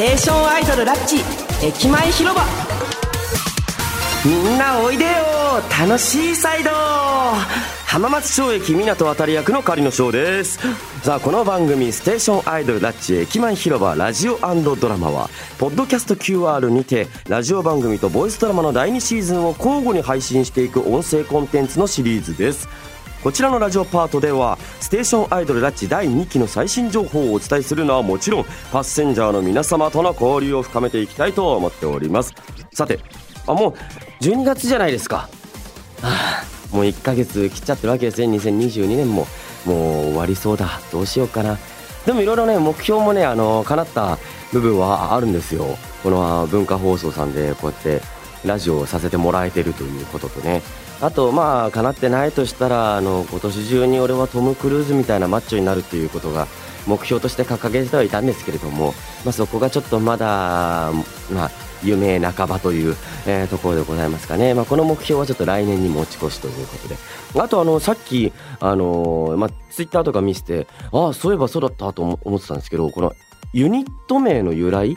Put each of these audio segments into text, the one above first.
テーションアイドルラッチ駅前広場。みんなおいでよ楽しいサイド浜松町駅港渡り役の狩野翔です。さあこの番組「ステーションアイドルラッチ駅前広場ラジオドラマは」ポッドキャスト QR にてラジオ番組とボイスドラマの第2シーズンを交互に配信していく音声コンテンツのシリーズです。こちらのラジオパートではステーションアイドルラッチ第2期の最新情報をお伝えするのはもちろんパッセンジャーの皆様との交流を深めていきたいと思っております。さてあもう12月じゃないですか、はあ、もう1ヶ月切っちゃってるわけですね。2022年も。もう終わりそうだ。どうしようかな。でもいろいろね目標もねあの叶った部分はあるんですよ。この文化放送さんでこうやってラジオをさせてもらえてるということとね。あとまあ叶ってないとしたらあの今年中に俺はトム・クルーズみたいなマッチョになるということが目標として掲げてはいたんですけれども、まあ、そこがちょっとまだ、まあ、夢半ばという、えー、ところでございますかね、まあ、この目標はちょっと来年に持ち越しということで。あとあのさっき、あのー、まあ、ツイッターとか見せてああそういえばそうだったと思ってたんですけどこのユニット名の由来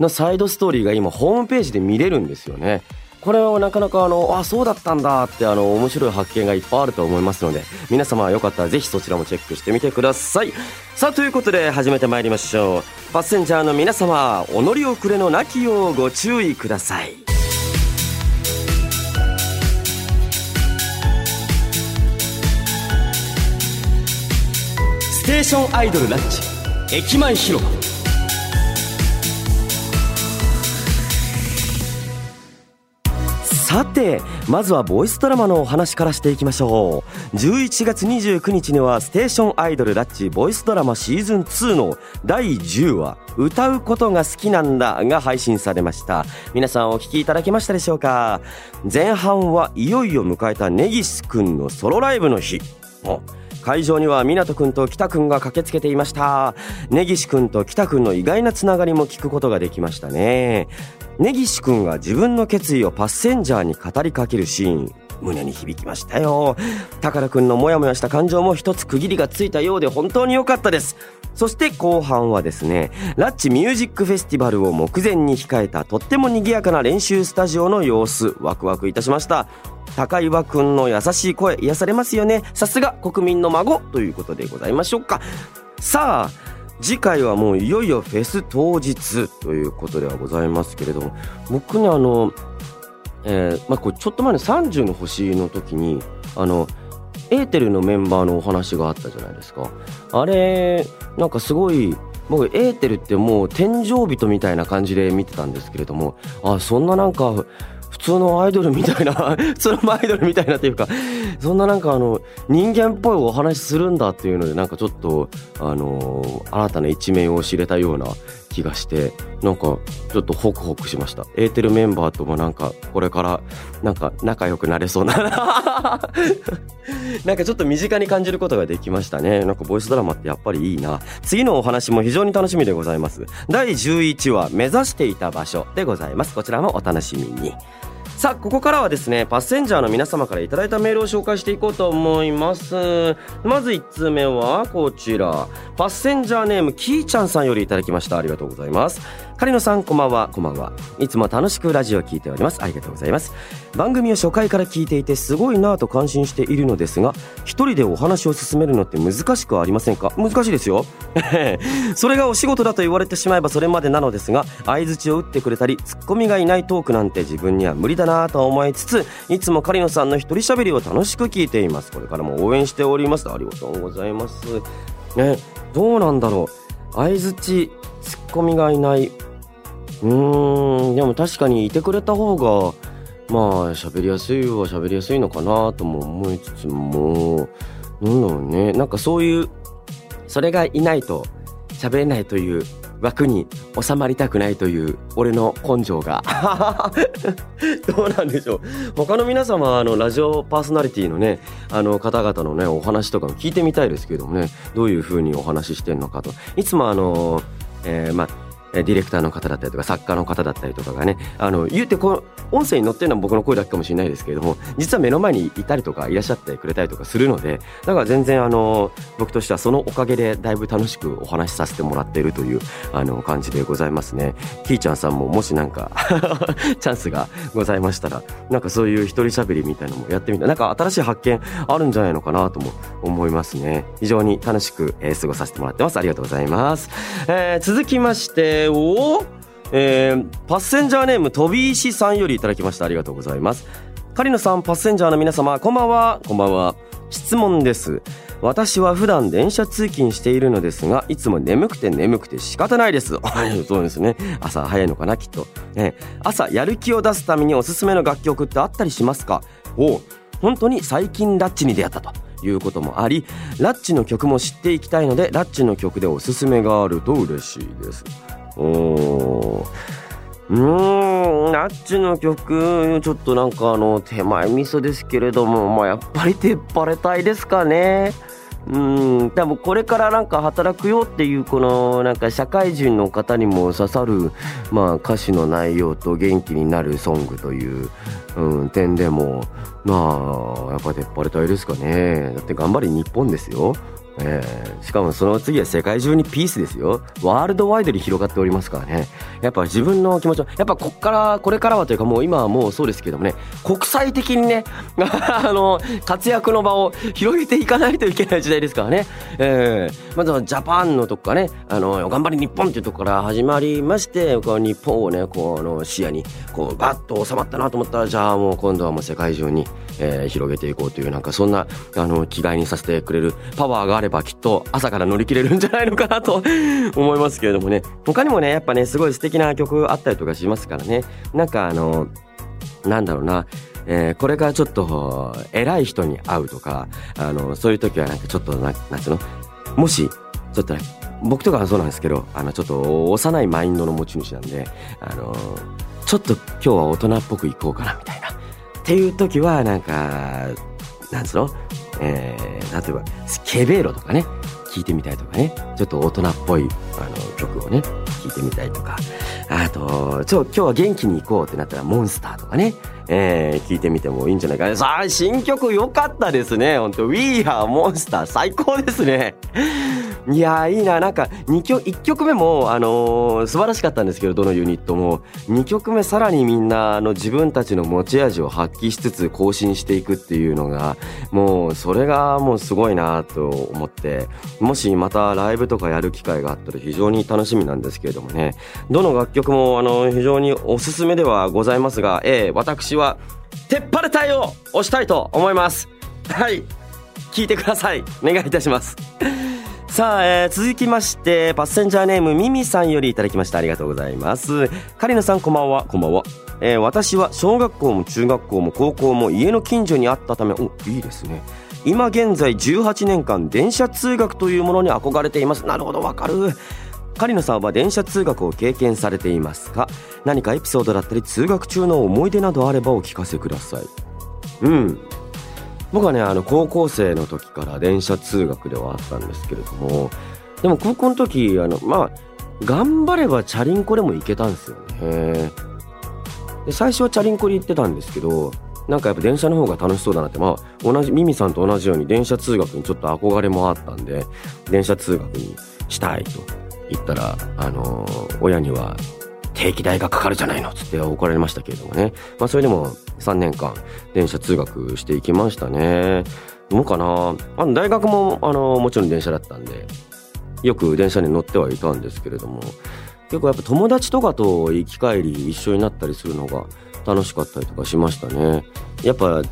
のサイドストーリーが今ホームページで見れるんですよね。これはなかなかあのあそうだったんだってあの面白い発見がいっぱいあると思いますので皆様よかったらぜひそちらもチェックしてみてください。さあということで始めてまいりましょう。パッセンジャーの皆様お乗り遅れのなきようご注意ください。ステーションアイドルランチ駅前広場。さてまずはボイスドラマのお話からしていきましょう。11月29日にはステーションアイドルラッチボイスドラマシーズン2の第10話歌うことが好きなんだが配信されました。皆さんお聞きいただけましたでしょうか？前半はいよいよ迎えた根岸くんのソロライブの日。会場には湊くんと北くんが駆けつけていました。根岸くんと北くんの意外なつながりも聞くことができましたね。根岸くんが自分の決意をパッセンジャーに語りかけるシーン。胸に響きましたよ。高田くんのモヤモヤした感情も一つ区切りがついたようで本当に良かったです。そして後半はですねラッチミュージックフェスティバルを目前に控えたとっても賑やかな練習スタジオの様子。ワクワクいたしました。高岩くんの優しい声癒されますよね。さすが国民の孫ということでございましょうか。さあ次回はもういよいよフェス当日ということではございますけれども僕ねあの、えーまあ、これちょっと前の30の星の時にあのエーテルのメンバーのお話があったじゃないですか。あれなんかすごい僕エーテルってもう天井人みたいな感じで見てたんですけれどもあそんななんか普通のアイドルみたいな 普通のアイドルみたいなっていうかそんななんかあの人間っぽいお話するんだっていうのでなんかちょっとあの新たな一面を知れたような気がしてなんかちょっとホクホクしました。エーテルメンバーともなんかこれからなんか仲良くなれそうな。なんかちょっと身近に感じることができましたね。なんかボイスドラマってやっぱりいいな。次のお話も非常に楽しみでございます。第11話目指していた場所でございます。こちらもお楽しみに。さあここからはですねパッセンジャーの皆様から頂いたメールを紹介していこうと思います。まず1通目はこちら。パッセンジャーネームキーちゃんさんよりいただきました。ありがとうございます。狩野さんこんばんは。こんばんは。いつも楽しくラジオを聞いております。ありがとうございます。番組を初回から聞いていてすごいなぁと感心しているのですが一人でお話を進めるのって難しくありませんか？難しいですよ。それがお仕事だと言われてしまえばそれまでなのですが相槌を打ってくれたりツッコミがいないトークなんて自分には無理だなぁと思いつついつも狩野さんの一人喋りを楽しく聞いています。これからも応援しております。ありがとうございます。ねどうなんだろう。相槌ツッコミがいないうんでも確かにいてくれた方がまあ喋りやすいは喋りやすいのかなとも思いつつもなんだろうね。なんかそういうそれがいないと喋れないという枠に収まりたくないという俺の根性が。どうなんでしょう。他の皆様あのラジオパーソナリティのねあの方々のねお話とかも聞いてみたいですけどもね。どういう風にお話ししてんのかと。いつもあの、えー、まあディレクターの方だったりとか作家の方だったりとかがねあの言うてこの音声に載ってるのは僕の声だけかもしれないですけれども実は目の前にいたりとかいらっしゃってくれたりとかするのでだから全然あの僕としてはそのおかげでだいぶ楽しくお話しさせてもらっているというあの感じでございますね。キーちゃんさんももしなんか チャンスがございましたらなんかそういう一人喋りみたいなのもやってみたなんか新しい発見あるんじゃないのかなとも思いますね。非常に楽しく、え、過ごさせてもらってます。ありがとうございます。えー、続きましておえー、パッセンジャーネーム飛び石さんよりいただきました。ありがとうございます。狩野さんパッセンジャーの皆様こんばんは。こんばんは。質問です。私は普段電車通勤しているのですがいつも眠くて眠くて仕方ないです。そうですね。朝早いのかなきっと、ね、朝やる気を出すためにおすすめの楽曲ってあったりしますか？お本当に最近ラッチに出会ったと。いうこともありラッチの曲も知っていきたいのでラッチの曲でおすすめがあると嬉しいです。おうーん、ナッチの曲、ちょっとなんかあの、手前味噌ですけれども、まあやっぱり手っ張れたいですかね。うん、多分これからなんか働くよっていうこのなんか社会人の方にも刺さる、まあ、歌詞の内容と元気になるソングという、うん、点でもまあやっぱ出っ張れたいですかね。だって頑張り日本ですよ。えー、しかもその次は世界中にピースですよ。ワールドワイドに広がっておりますからね。やっぱ自分の気持ちを、やっぱこっから、これからはというかもう今はもうそうですけどもね、国際的にね、あの、活躍の場を広げていかないといけない時代ですからね。えー、まずはジャパンのとこからね、あの、頑張り日本っていうとこから始まりまして、こう日本をね、こう、あの、視野に、こう、バッと収まったなと思ったら、じゃあもう今度はもう世界中に、えー、広げていこうという、なんかそんな、あの、気概にさせてくれるパワーがあればきっと朝から乗り切れるんじゃないのかなと思いますけれどもね。他にもね、やっぱね、すごい素敵な曲あったりとかしますからね。なんかあの、なんだろうな。えー、これからちょっと偉い人に会うとか、あの、そういう時はなんかちょっとな、なんつうの？もし、ちょっとね、僕とかはそうなんですけど、あの、ちょっと幼いマインドの持ち主なんで、あの、ちょっと今日は大人っぽくいこうかなみたいな。っていう時は、なんか、なんつうの？えー、例えば、スケベーロとかね、聞いてみたいとかね、ちょっと大人っぽいあの曲をね、聞いてみたいとか、あと、ちょ、今日は元気に行こうってなったら、モンスターとかね、えー、聞いてみてもいいんじゃないかな。さあ、新曲良かったですね。本当 We Are Monster 最高ですね。いやいいな。なんか、2曲、1曲目も、あのー、素晴らしかったんですけど、どのユニットも。2曲目さらにみんな、あの、自分たちの持ち味を発揮しつつ更新していくっていうのが、もう、それがもうすごいなと思って、もしまたライブとかやる機会があったら非常に楽しみなんですけれどもね。どの楽曲も、あの、非常におすすめではございますが、えー、私は、鉄っ張れ隊を押したいと思います。はい。聞いてください。お願いいたします。さあ、えー、続きまして、パッセンジャーネームミミさんよりいただきました。ありがとうございます。カリナさんこんばんは。こんばんは。えー、私は小学校も中学校も高校も家の近所にあったため、お、いいですね。今現在18年間電車通学というものに憧れています。なるほど、わかる。カリナさんは電車通学を経験されていますか？何かエピソードだったり通学中の思い出などあればお聞かせください。うん。僕はねあの高校生の時から電車通学ではあったんですけれどもでも高校の時あのまあ頑張ればチャリンコでも行けたんですよね。で最初はチャリンコに行ってたんですけどなんかやっぱ電車の方が楽しそうだなってまあ同じミミさんと同じように電車通学にちょっと憧れもあったんで電車通学にしたいと言ったらあのー、親には定期代がかかるじゃないのつって怒られましたけれどもね。まあそれでも3年間電車通学していきましたね。どうかなあの大学もあのもちろん電車だったんで、よく電車に乗ってはいたんですけれども、結構やっぱ友達とかと行き帰り一緒になったりするのが楽しかったりとかしましたね。やっぱ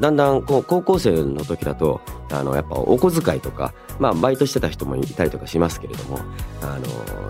だんだんこう高校生の時だとあのやっぱお小遣いとかまあ、バイトしてた人もいたりとかしますけれども、あ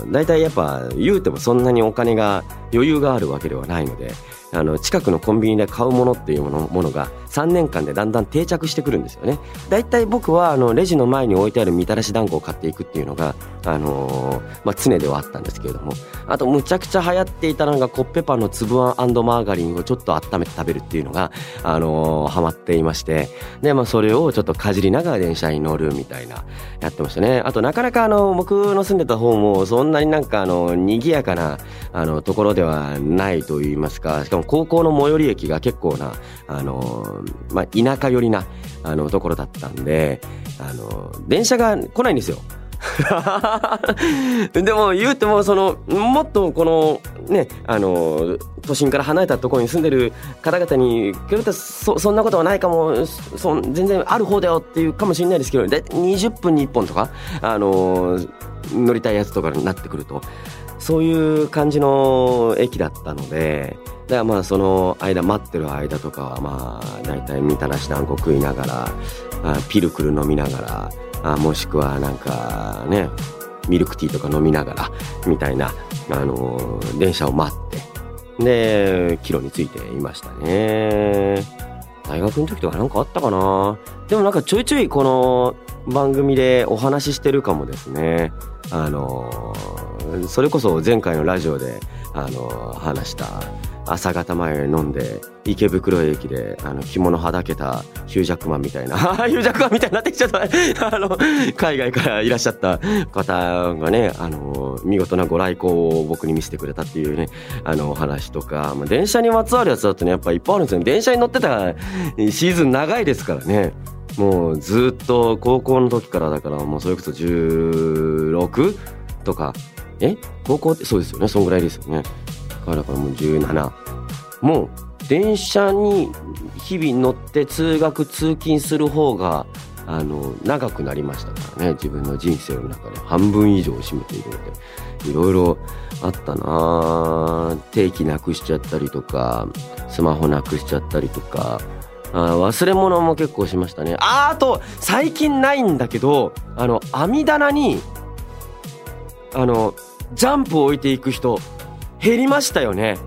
の、大体やっぱ言うてもそんなにお金が余裕があるわけではないので、あの近くのコンビニで買うものっていうものものが3年間でだんだん定着してくるんですよね。だいたい僕はあのレジの前に置いてあるみたらし団子を買っていくっていうのが、あのー、まあ、常ではあったんですけれども。あとむちゃくちゃ流行っていたのがコッペパンの粒あんマーガリンをちょっと温めて食べるっていうのが、あのー、ハマっていまして。で、まあ、それをちょっとかじりながら電車に乗るみたいなやってましたね。あとなかなかあの僕の住んでた方もそんなになんかあの賑やかなあのところではないと言いますかしかも高校の最寄り駅が結構なあの、まあ、田舎寄りなあのところだったんであの電車が来ないんですよ。でも言うてもそのもっとこのねあの都心から離れたところに住んでる方々に比べたらそそんなことはないかもそ全然ある方だよっていうかもしれないですけどだ20分に1本とかあの乗りたいやつとかになってくるとそういう感じの駅だったので、だからまあその間待ってる間とかはまあ大体みたらし団子食いながら、あピルクル飲みながら、あもしくはなんかね、ミルクティーとか飲みながら、みたいな、あのー、電車を待って、で、帰路についていましたね。大学の時とかなんかあったかな？でもなんかちょいちょいこの番組でお話ししてるかもですね。あのそれこそ前回のラジオで、あの話した朝方前飲んで池袋駅であの着物はだけたヒュージャックマンみたいな ヒュージャックマンみたいになってきちゃった。あの海外からいらっしゃった方がねあの見事なご来光を僕に見せてくれたっていうねあの話とか、まあ、電車にまつわるやつだとねやっぱいっぱいあるんですよね。電車に乗ってたシーズン長いですからね。もうずっと高校の時からだからもうそれこそ16とかえ高校ってそうですよね。そんぐらいですよね。だからもう17もう電車に日々乗って通学通勤する方があの長くなりましたからね。自分の人生の中で半分以上を占めているので。いろいろあったな定期なくしちゃったりとかスマホなくしちゃったりとか。あ忘れ物も結構しましたね。ああと最近ないんだけどあの網棚にあのジャンプを置いていく人減りましたよね。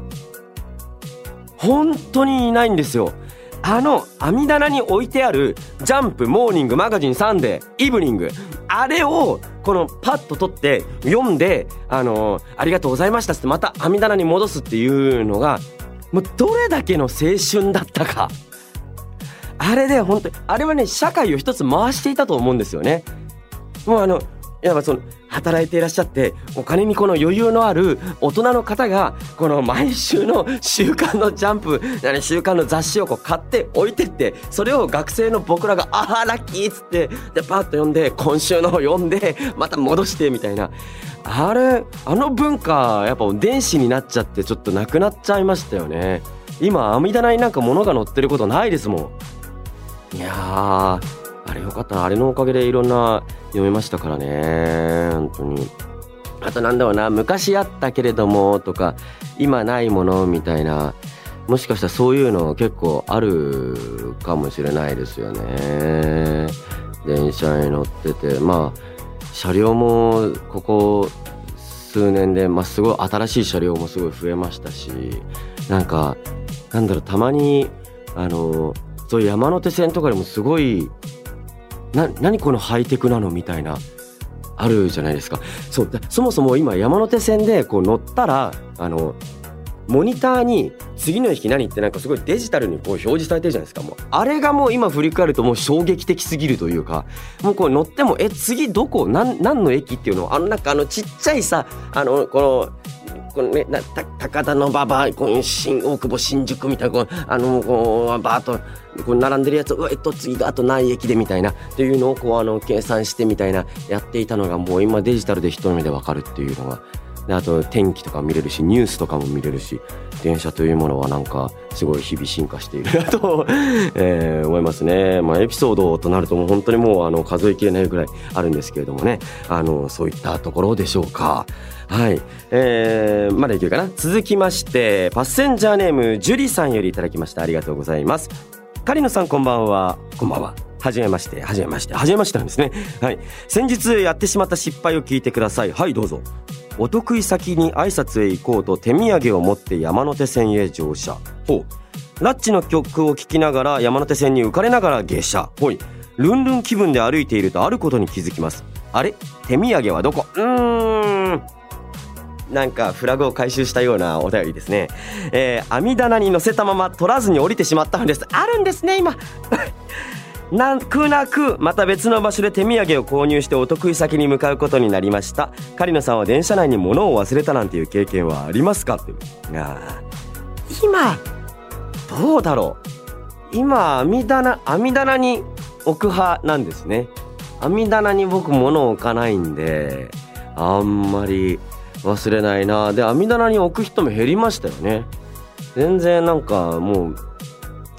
本当にいないんですよ。あの網棚に置いてあるジャンプモーニングマガジンサンデーイブニングあれをこのパッと取って読んであのありがとうございましたってまた網棚に戻すっていうのがもうどれだけの青春だったか。あれで本当にあれはね社会を一つ回していたと思うんですよね。もうあのやっぱその働いていらっしゃってお金にこの余裕のある大人の方がこの毎週の週刊のジャンプ週刊の雑誌をこう買って置いてってそれを学生の僕らが「ああラッキー!」っつってでパッと読んで今週の読んでまた戻してみたいなあれあの文化やっぱ電子になっちゃってちょっとなくなっちゃいましたよね今網棚になんか物が載ってることないですもんいやーあれよかった。あれのおかげでいろんな読めましたからね。本当に。あとなんだろうな、昔あったけれどもとか、今ないものみたいな、もしかしたらそういうの結構あるかもしれないですよね。電車に乗ってて、まあ、車両もここ数年で、まあ、すごい新しい車両もすごい増えましたし、なんか、なんだろう、たまに、あの、そういう山手線とかでもすごいな何このハイテクなのみたいなあるじゃないですか。そうそもそも今山手線でこう乗ったらあのモニターに次の駅何ってなんかすごいデジタルにこう表示されてるじゃないですか。もうあれがもう今振り返るともう衝撃的すぎるというかもうこう乗ってもえ次どこ？何何の駅っていうのをあのなんかあのちっちゃいさあのこのこのね、高田の馬場、この新大久保、新宿みたいな、こうあの、こう、バーっと、こう並んでるやつを、えっと、次があと何駅でみたいな、っていうのを、こう、あの、計算してみたいな、やっていたのが、もう今デジタルで一目でわかるっていうのが、であと天気とか見れるしニュースとかも見れるし電車というものはなんかすごい日々進化しているな と、えー、思いますね、まあ、エピソードとなるともう本当にもうあの数えきれないぐらいあるんですけれどもねあのそういったところでしょうかはい。えー、まだいけるかな続きまして、パッセンジャーネーム、ジュリさんよりいただきました。ありがとうございます。カリノさんこんばんは。こんばんは。はじめまして、はじめまして、はじめましてなんですね。はい。先日やってしまった失敗を聞いてください。はい、どうぞ。お得意先に挨拶へ行こうと手土産を持って山手線へ乗車。ほう。ラッチの曲を聴きながら山手線に浮かれながら下車。ほい。ルンルン気分で歩いているとあることに気づきます。あれ？手土産はどこ？うーん。なんかフラグを回収したようなお便りですね。えー、網棚に乗せたまま取らずに降りてしまったんです。あるんですね、今。なくなくまた別の場所で手土産を購入してお得意先に向かうことになりました。狩野さんは電車内に物を忘れたなんていう経験はありますか？ってあ今どうだろう。今網棚網棚に置く派なんですね。網棚に僕物を置かないんであんまり忘れないな。で網棚に置く人も減りましたよね。全然なんかもう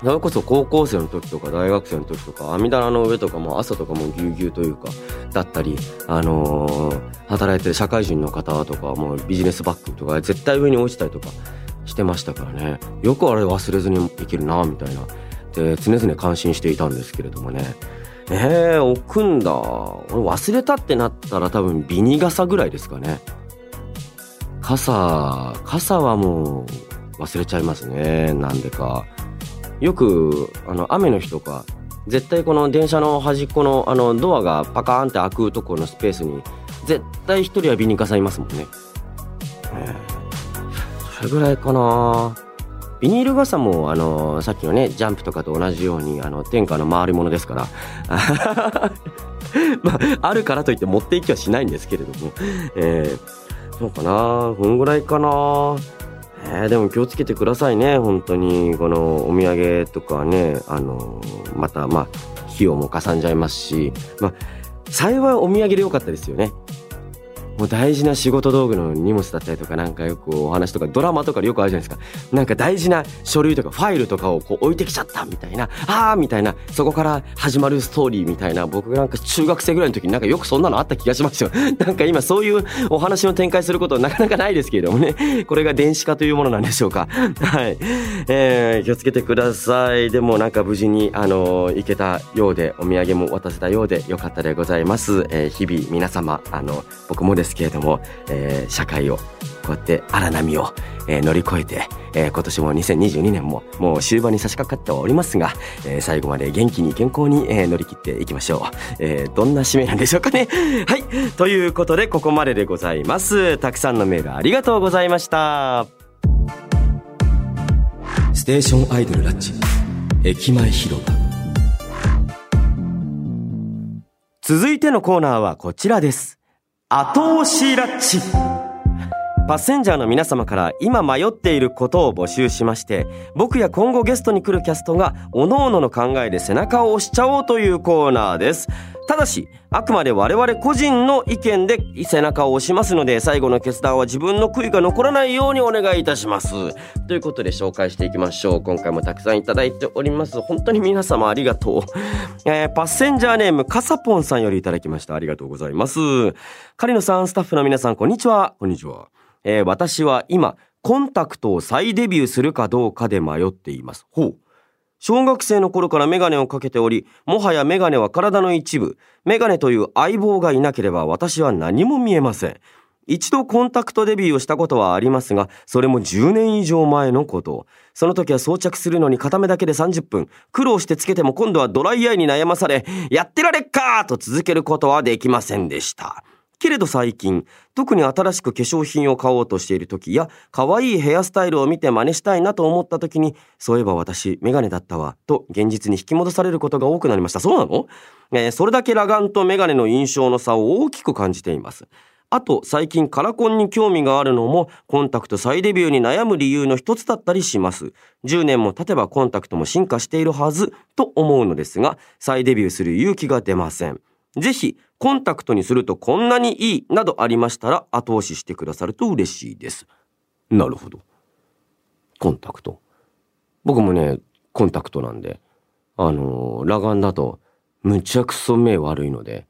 それこそ高校生の時とか大学生の時とか網棚の上とかも朝とかもぎゅうぎゅうというかだったりあのー、働いてる社会人の方とかもうビジネスバッグとか絶対上に落ちたりとかしてましたからね。よくあれ忘れずにいけるなみたいな。で常々感心していたんですけれどもね。えー、置くんだ。俺忘れたってなったら多分ビニ傘ぐらいですかね。傘傘はもう忘れちゃいますねなんでか。よくあの雨の日とか絶対この電車の端っこのあのドアがパカーンって開くところのスペースに絶対一人はビニ傘いますもんね、えー、それぐらいかな。ビニール傘もあのさっきのねジャンプとかと同じようにあの天下の回り物ですから。まあ、あるからといって持っていきはしないんですけれども、えーそうかな。こんぐらいかな。えー、でも気をつけてくださいね。本当にこのお土産とかねあのまたまあ費用もかさんじゃいますしまあ幸いお土産でよかったですよね。もう大事な仕事道具の荷物だったりとかなんかよくお話とかドラマとかでよくあるじゃないですか。なんか大事な書類とかファイルとかをこう置いてきちゃったみたいなああみたいなそこから始まるストーリーみたいな僕なんか中学生ぐらいの時になんかよくそんなのあった気がしますよ。なんか今そういうお話の展開することなかなかないですけれどもね。これが電子化というものなんでしょうか。はい。えー、気をつけてください。でもなんか無事にあの行けたようでお土産も渡せたようでよかったでございます、えー、日々皆様あの僕もですですけれども、えー、社会をこうやって荒波を、えー、乗り越えて、えー、今年も2022年ももう終盤に差し掛かっておりますが、えー、最後まで元気に健康に、えー、乗り切っていきましょう、えー、どんな締めなんでしょうかね。はい。ということでここまででございます。たくさんのメールありがとうございました。ステーションアイドルラッチ。駅前広場続いてのコーナーはこちらです後押しラッチ。パッセンジャーの皆様から今迷っていることを募集しまして僕や今後ゲストに来るキャストが各々の考えで背中を押しちゃおうというコーナーです。ただしあくまで我々個人の意見で背中を押しますので最後の決断は自分の悔いが残らないようにお願いいたします。ということで紹介していきましょう。今回もたくさんいただいております。本当に皆様ありがとう、えー、パッセンジャーネームかさぽんさんよりいただきました。ありがとうございます。狩野さんスタッフの皆さんこんにちは。こんにちは、えー、私は今コンタクトを再デビューするかどうかで迷っています。ほう。小学生の頃からメガネをかけており、もはやメガネは体の一部。メガネという相棒がいなければ私は何も見えません。一度コンタクトデビューをしたことはありますが、それも10年以上前のこと。その時は装着するのに片目だけで30分。苦労してつけても今度はドライアイに悩まされ、やってられっかと続けることはできませんでした。けれど最近、特に新しく化粧品を買おうとしている時や、可愛いヘアスタイルを見て真似したいなと思った時に、そういえば私、メガネだったわ、と現実に引き戻されることが多くなりました。そうなの？えー、それだけ裸眼とメガネの印象の差を大きく感じています。あと、最近カラコンに興味があるのも、コンタクト再デビューに悩む理由の一つだったりします。10年も経てばコンタクトも進化しているはず、と思うのですが、再デビューする勇気が出ません。ぜひ、コンタクトにするとこんなにいいなどありましたら後押ししてくださると嬉しいです。なるほど。コンタクト。僕もね、コンタクトなんで、あのー、裸眼だとむちゃくそ目悪いので、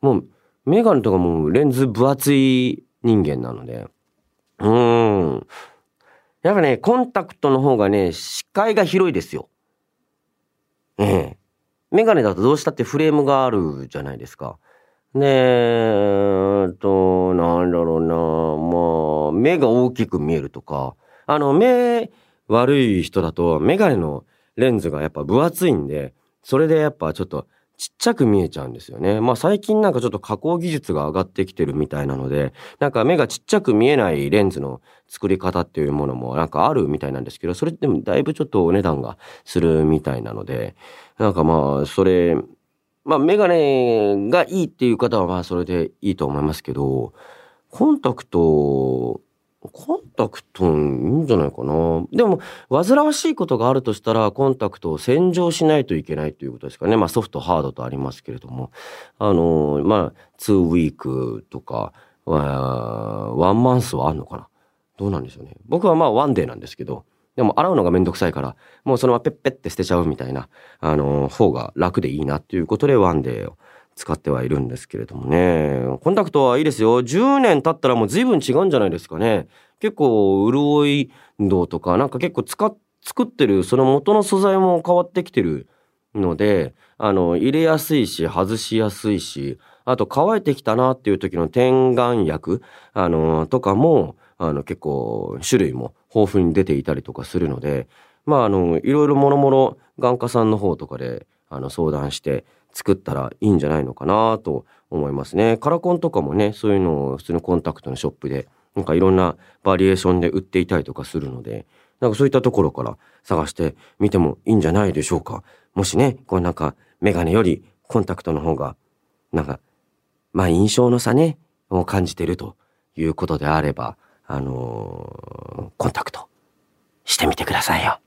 もうメガネとかもレンズ分厚い人間なので、うーん。やっぱね、コンタクトの方がね、視界が広いですよ。ええ。メガネだとどうしたってフレームがあるじゃないですか。で、えっと、なんだろうな、まあ、目が大きく見えるとか、あの、目悪い人だと、メガネのレンズがやっぱ分厚いんで、それでやっぱちょっとちっちゃく見えちゃうんですよね。まあ最近なんかちょっと加工技術が上がってきてるみたいなので、なんか目がちっちゃく見えないレンズの作り方っていうものもなんかあるみたいなんですけど、それでもだいぶちょっとお値段がするみたいなので、なんかまあそれ、まあメガネがいいっていう方はまあそれでいいと思いますけど、コンタクトコンタクトいいんじゃないかな。でも、煩わしいことがあるとしたら、コンタクトを洗浄しないといけないということですかね。まあ、ソフト、ハードとありますけれども。あの、まあ、2ウィークとか、ワンマンスはあるのかな。どうなんでしょうね。僕はまあ、ワンデーなんですけど、でも洗うのがめんどくさいから、もうそのままペッペッて捨てちゃうみたいな、あの、方が楽でいいなっていうことで、ワンデーを。使ってはいるんですけれどもね。コンタクトはいいですよ。10年経ったらもう随分違うんじゃないですかね。結構、潤い度とか、なんか結構使っ、作ってる、その元の素材も変わってきてるので、あの、入れやすいし、外しやすいし、あと乾いてきたなっていう時の点眼薬、あの、とかも、あの、結構種類も豊富に出ていたりとかするので、まあ、あの、いろいろもろもろ眼科さんの方とかで、あの、相談して、作ったらいいんじゃないのかなと思いますね。カラコンとかもね、そういうのを普通のコンタクトのショップで、なんかいろんなバリエーションで売っていたりとかするので、なんかそういったところから探してみてもいいんじゃないでしょうか。もしね、こうなんかメガネよりコンタクトの方が、なんか、まあ印象の差ね、を感じてるということであれば、あのー、コンタクトしてみてくださいよ。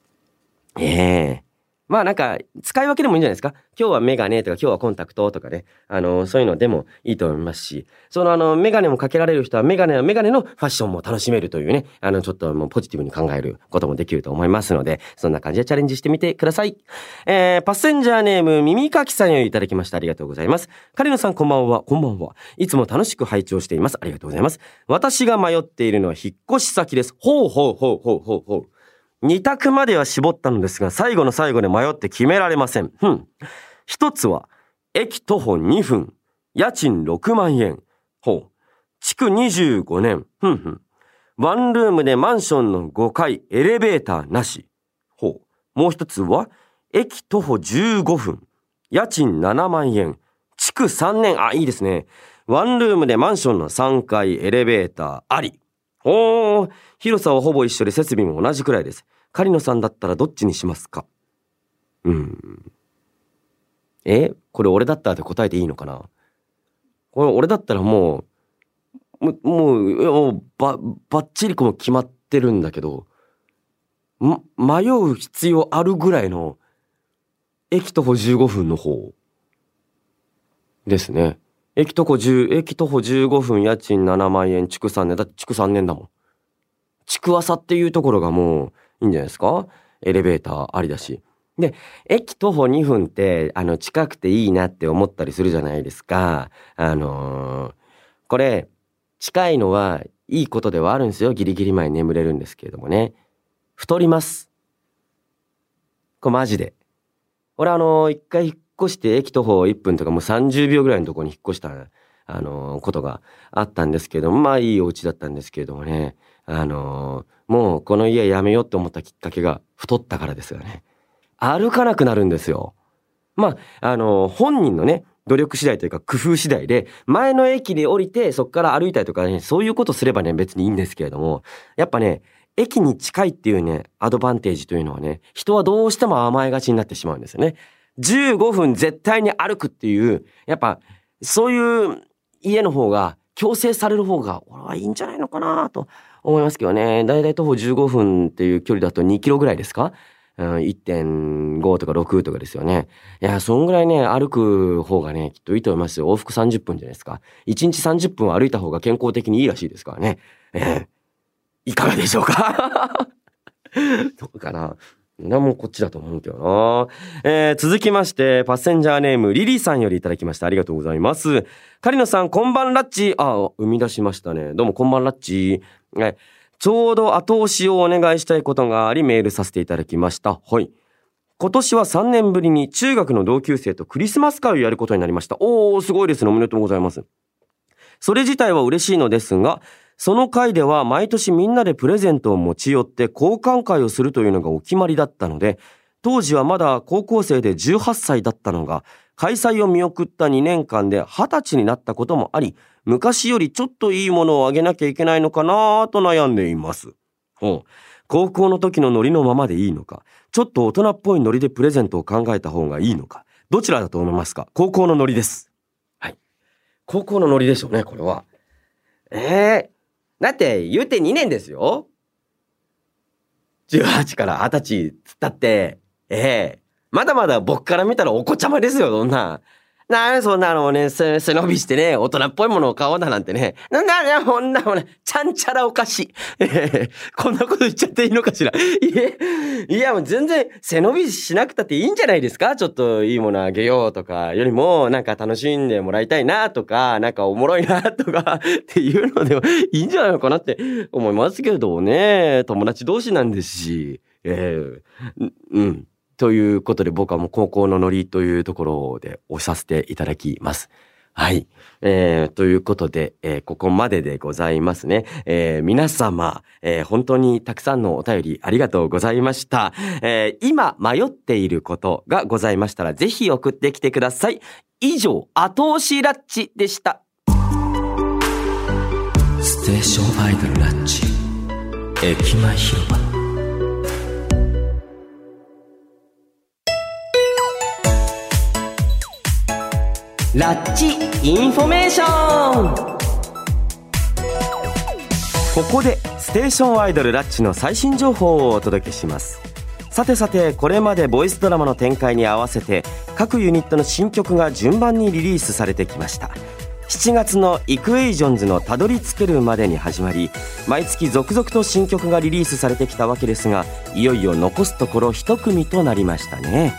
ええまあなんか、使い分けでもいいんじゃないですか？今日はメガネとか今日はコンタクトとかね。あの、そういうのでもいいと思いますし、そのあの、メガネもかけられる人はメガネはメガネのファッションも楽しめるというね、あの、ちょっともうポジティブに考えることもできると思いますので、そんな感じでチャレンジしてみてください。えー、パッセンジャーネーム、耳かきさんよりいただきました。ありがとうございます。カリノさんこんばんは、こんばんは。いつも楽しく拝聴しています。ありがとうございます。私が迷っているのは引っ越し先です。ほうほうほうほうほうほう。二択までは絞ったのですが、最後の最後で迷って決められません。ふん。一つは、駅徒歩2分、家賃6万円。ほう。築25年。ふんふん。ワンルームでマンションの5階、エレベーターなし。ほう。もう一つは、駅徒歩15分、家賃7万円。築3年。あ、いいですね。ワンルームでマンションの3階、エレベーターあり。おー、広さはほぼ一緒で設備も同じくらいです。狩野さんだったらどっちにしますか？うん。えこれ俺だったらって答えていいのかな？これ俺だったらもう、もう、もう、ば、ばっちりこう決まってるんだけど、ま、迷う必要あるぐらいの、駅徒歩15分の方ですね。駅徒歩10、駅徒歩15分家賃7万円、築3年。だって築3年だもん。築浅っていうところがもういいんじゃないですか？エレベーターありだし。で、駅徒歩2分って、あの、近くていいなって思ったりするじゃないですか。あのー、これ、近いのはいいことではあるんですよ。ギリギリ前に眠れるんですけれどもね。太ります。これマジで。俺あのー、一回引越して駅徒歩1分とかもう30秒ぐらいのところに引っ越した、あのー、ことがあったんですけども、まあいいお家だったんですけれどもね、あのー、もうこの家やめようって思ったきっかけが太ったからですよね。歩かなくなるんですよ。まあ、あの本人のね、努力次第というか工夫次第で、前の駅で降りてそこから歩いたりとかね、そういうことすればね、別にいいんですけれども、やっぱね、駅に近いっていうね、アドバンテージというのはね、人はどうしても甘えがちになってしまうんですよね。15分絶対に歩くっていう、やっぱ、そういう家の方が、強制される方が、俺はいいんじゃないのかなと思いますけどね。だいたい徒歩15分っていう距離だと2キロぐらいですか？うん、1.5とか6とかですよね。いや、そんぐらいね、歩く方がね、きっといいと思いますよ。往復30分じゃないですか。1日30分歩いた方が健康的にいいらしいですからね。えー、いかがでしょうか？どうかな？何もこっちだと思うけどな。えー、続きまして、パッセンジャーネーム、リリーさんよりいただきました。ありがとうございます。カリノさん、こんばんラッチ。あ、生み出しましたね。どうもこんばんラッチ。えちょうど後押しをお願いしたいことがあり、メールさせていただきました。はい。今年は3年ぶりに中学の同級生とクリスマス会をやることになりました。おー、すごいですね。おめでとうございます。それ自体は嬉しいのですが、その会では毎年みんなでプレゼントを持ち寄って交換会をするというのがお決まりだったので、当時はまだ高校生で18歳だったのが、開催を見送った2年間で20歳になったこともあり、昔よりちょっといいものをあげなきゃいけないのかなぁと悩んでいます。う高校の時のノリのままでいいのか、ちょっと大人っぽいノリでプレゼントを考えた方がいいのか、どちらだと思いますか？高校のノリです。はい。高校のノリでしょうね、これは。ええ、だって言うて2年ですよ。18から20歳つったって、ええ、まだまだ僕から見たらお子ちゃまですよ、そんな。なあ、そんなのね、背 伸びしてね、大人っぽいものを買おうだなんてね。なんだね、こんなもね、ちゃんちゃらおかしい。え こんなこと言っちゃっていいのかしら？いえ、いや、もう全然背伸びしなくたっていいんじゃないですか？ちょっといいものあげようとか、よりも、なんか楽しんでもらいたいなとか、なんかおもろいなとか、っていうのでもいいんじゃないのかなって思いますけどね。友達同士なんですし。ええー、うん。ということで僕はもう高校のノリというところで押させていただきます。はい。えー、ということで、えー、ここまででございますね。えー、皆様、えー、本当にたくさんのお便りありがとうございました。えー、今迷っていることがございましたら、ぜひ送ってきてください。以上、後押しラッチでした。ステーションアイドルラッチ。駅前広場。ラッチインフォメーションここでステーションアイドルラッチの最新情報をお届けします。さてさてこれまでボイスドラマの展開に合わせて各ユニットの新曲が順番にリリースされてきました。7月のイクエイジョンズのたどり着けるまでに始まり毎月続々と新曲がリリースされてきたわけですがいよいよ残すところ1組となりましたね。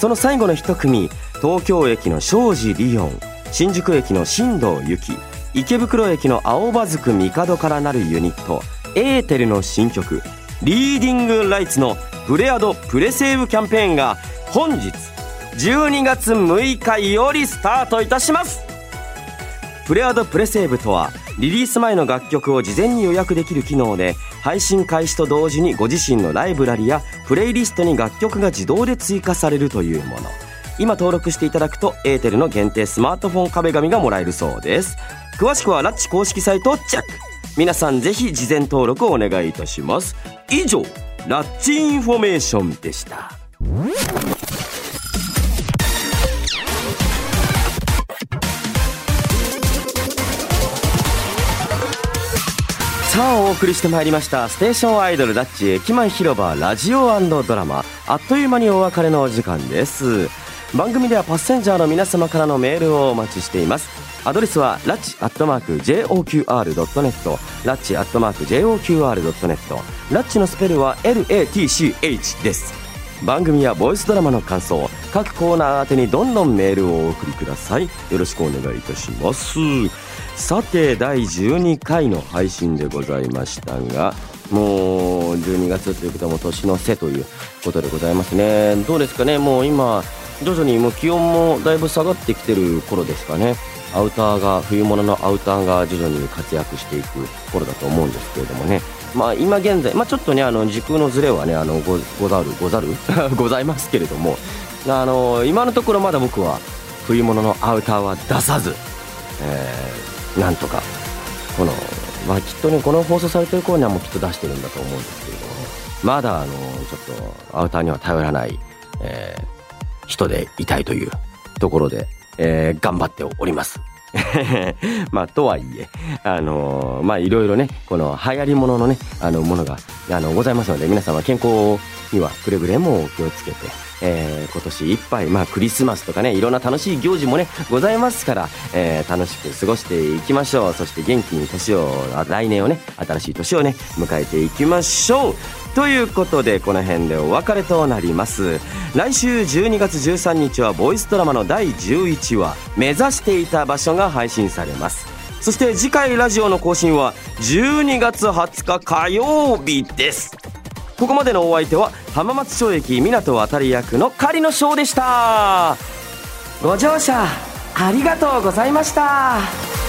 その最後の1組東京駅の庄司リオン新宿駅の新藤由紀池袋駅の青葉ずく帝からなるユニットエーテルの新曲「リーディング・ライツ」のプレアドプレセーブキャンペーンが本日12月6日よりスタートいたします。プレアドプレセーブとはリリース前の楽曲を事前に予約できる機能で配信開始と同時にご自身のライブラリやプレイリストに楽曲が自動で追加されるというもの。今登録していただくとエーテルの限定スマートフォン壁紙がもらえるそうです。詳しくはラッチ公式サイトをチェック。皆さんぜひ事前登録をお願いいたします。以上ラッチインフォメーションでした。さあお送りしてまいりました。ステーションアイドルラッチ駅前広場ラジオドラマ。あっという間にお別れのお時間です。番組ではパッセンジャーの皆様からのメールをお待ちしています。アドレスはラッチアットマーク JOQR.net ラッチアットマーク JOQR.net ラッチのスペルは LATCH です。番組やボイスドラマの感想各コーナー宛てにどんどんメールをお送りください。よろしくお願いいたします。さて第12回の配信でございましたがもう12月ということはもう年の瀬ということでございますね。どうですかね。もう今徐々にもう気温もだいぶ下がってきてる頃ですかね。アウターが冬物のアウターが徐々に活躍していく頃だと思うんですけれどもね。まあ今現在、まあ、ちょっとねあの時空のズレはねあのごござるござる ございますけれども。あの今のところまだ僕は冬物のアウターは出さず、えー、なんとかこの、まあ、きっとねこの放送されてる頃にはもうきっと出してるんだと思うんですけれどもまだあのちょっとアウターには頼らない、え人でいたいというところで、えー、頑張っております。まあ、とはいえ、あのー、まあ、いろいろね、この流行り物ののね、あの、ものが、あの、ございますので、皆様健康にはくれぐれもお気をつけて、えー、今年いっぱい、まあ、クリスマスとかね、いろんな楽しい行事もね、ございますから、えー、楽しく過ごしていきましょう。そして元気に年を、来年をね、新しい年をね、迎えていきましょう。ということでこの辺でお別れとなります。来週12月13日はボイスドラマの第11話「目指していた場所」が配信されます。そして次回ラジオの更新は12月20日火曜日です。ここまでのお相手は浜松町駅港渡役の狩野翔でした。ご乗車ありがとうございました。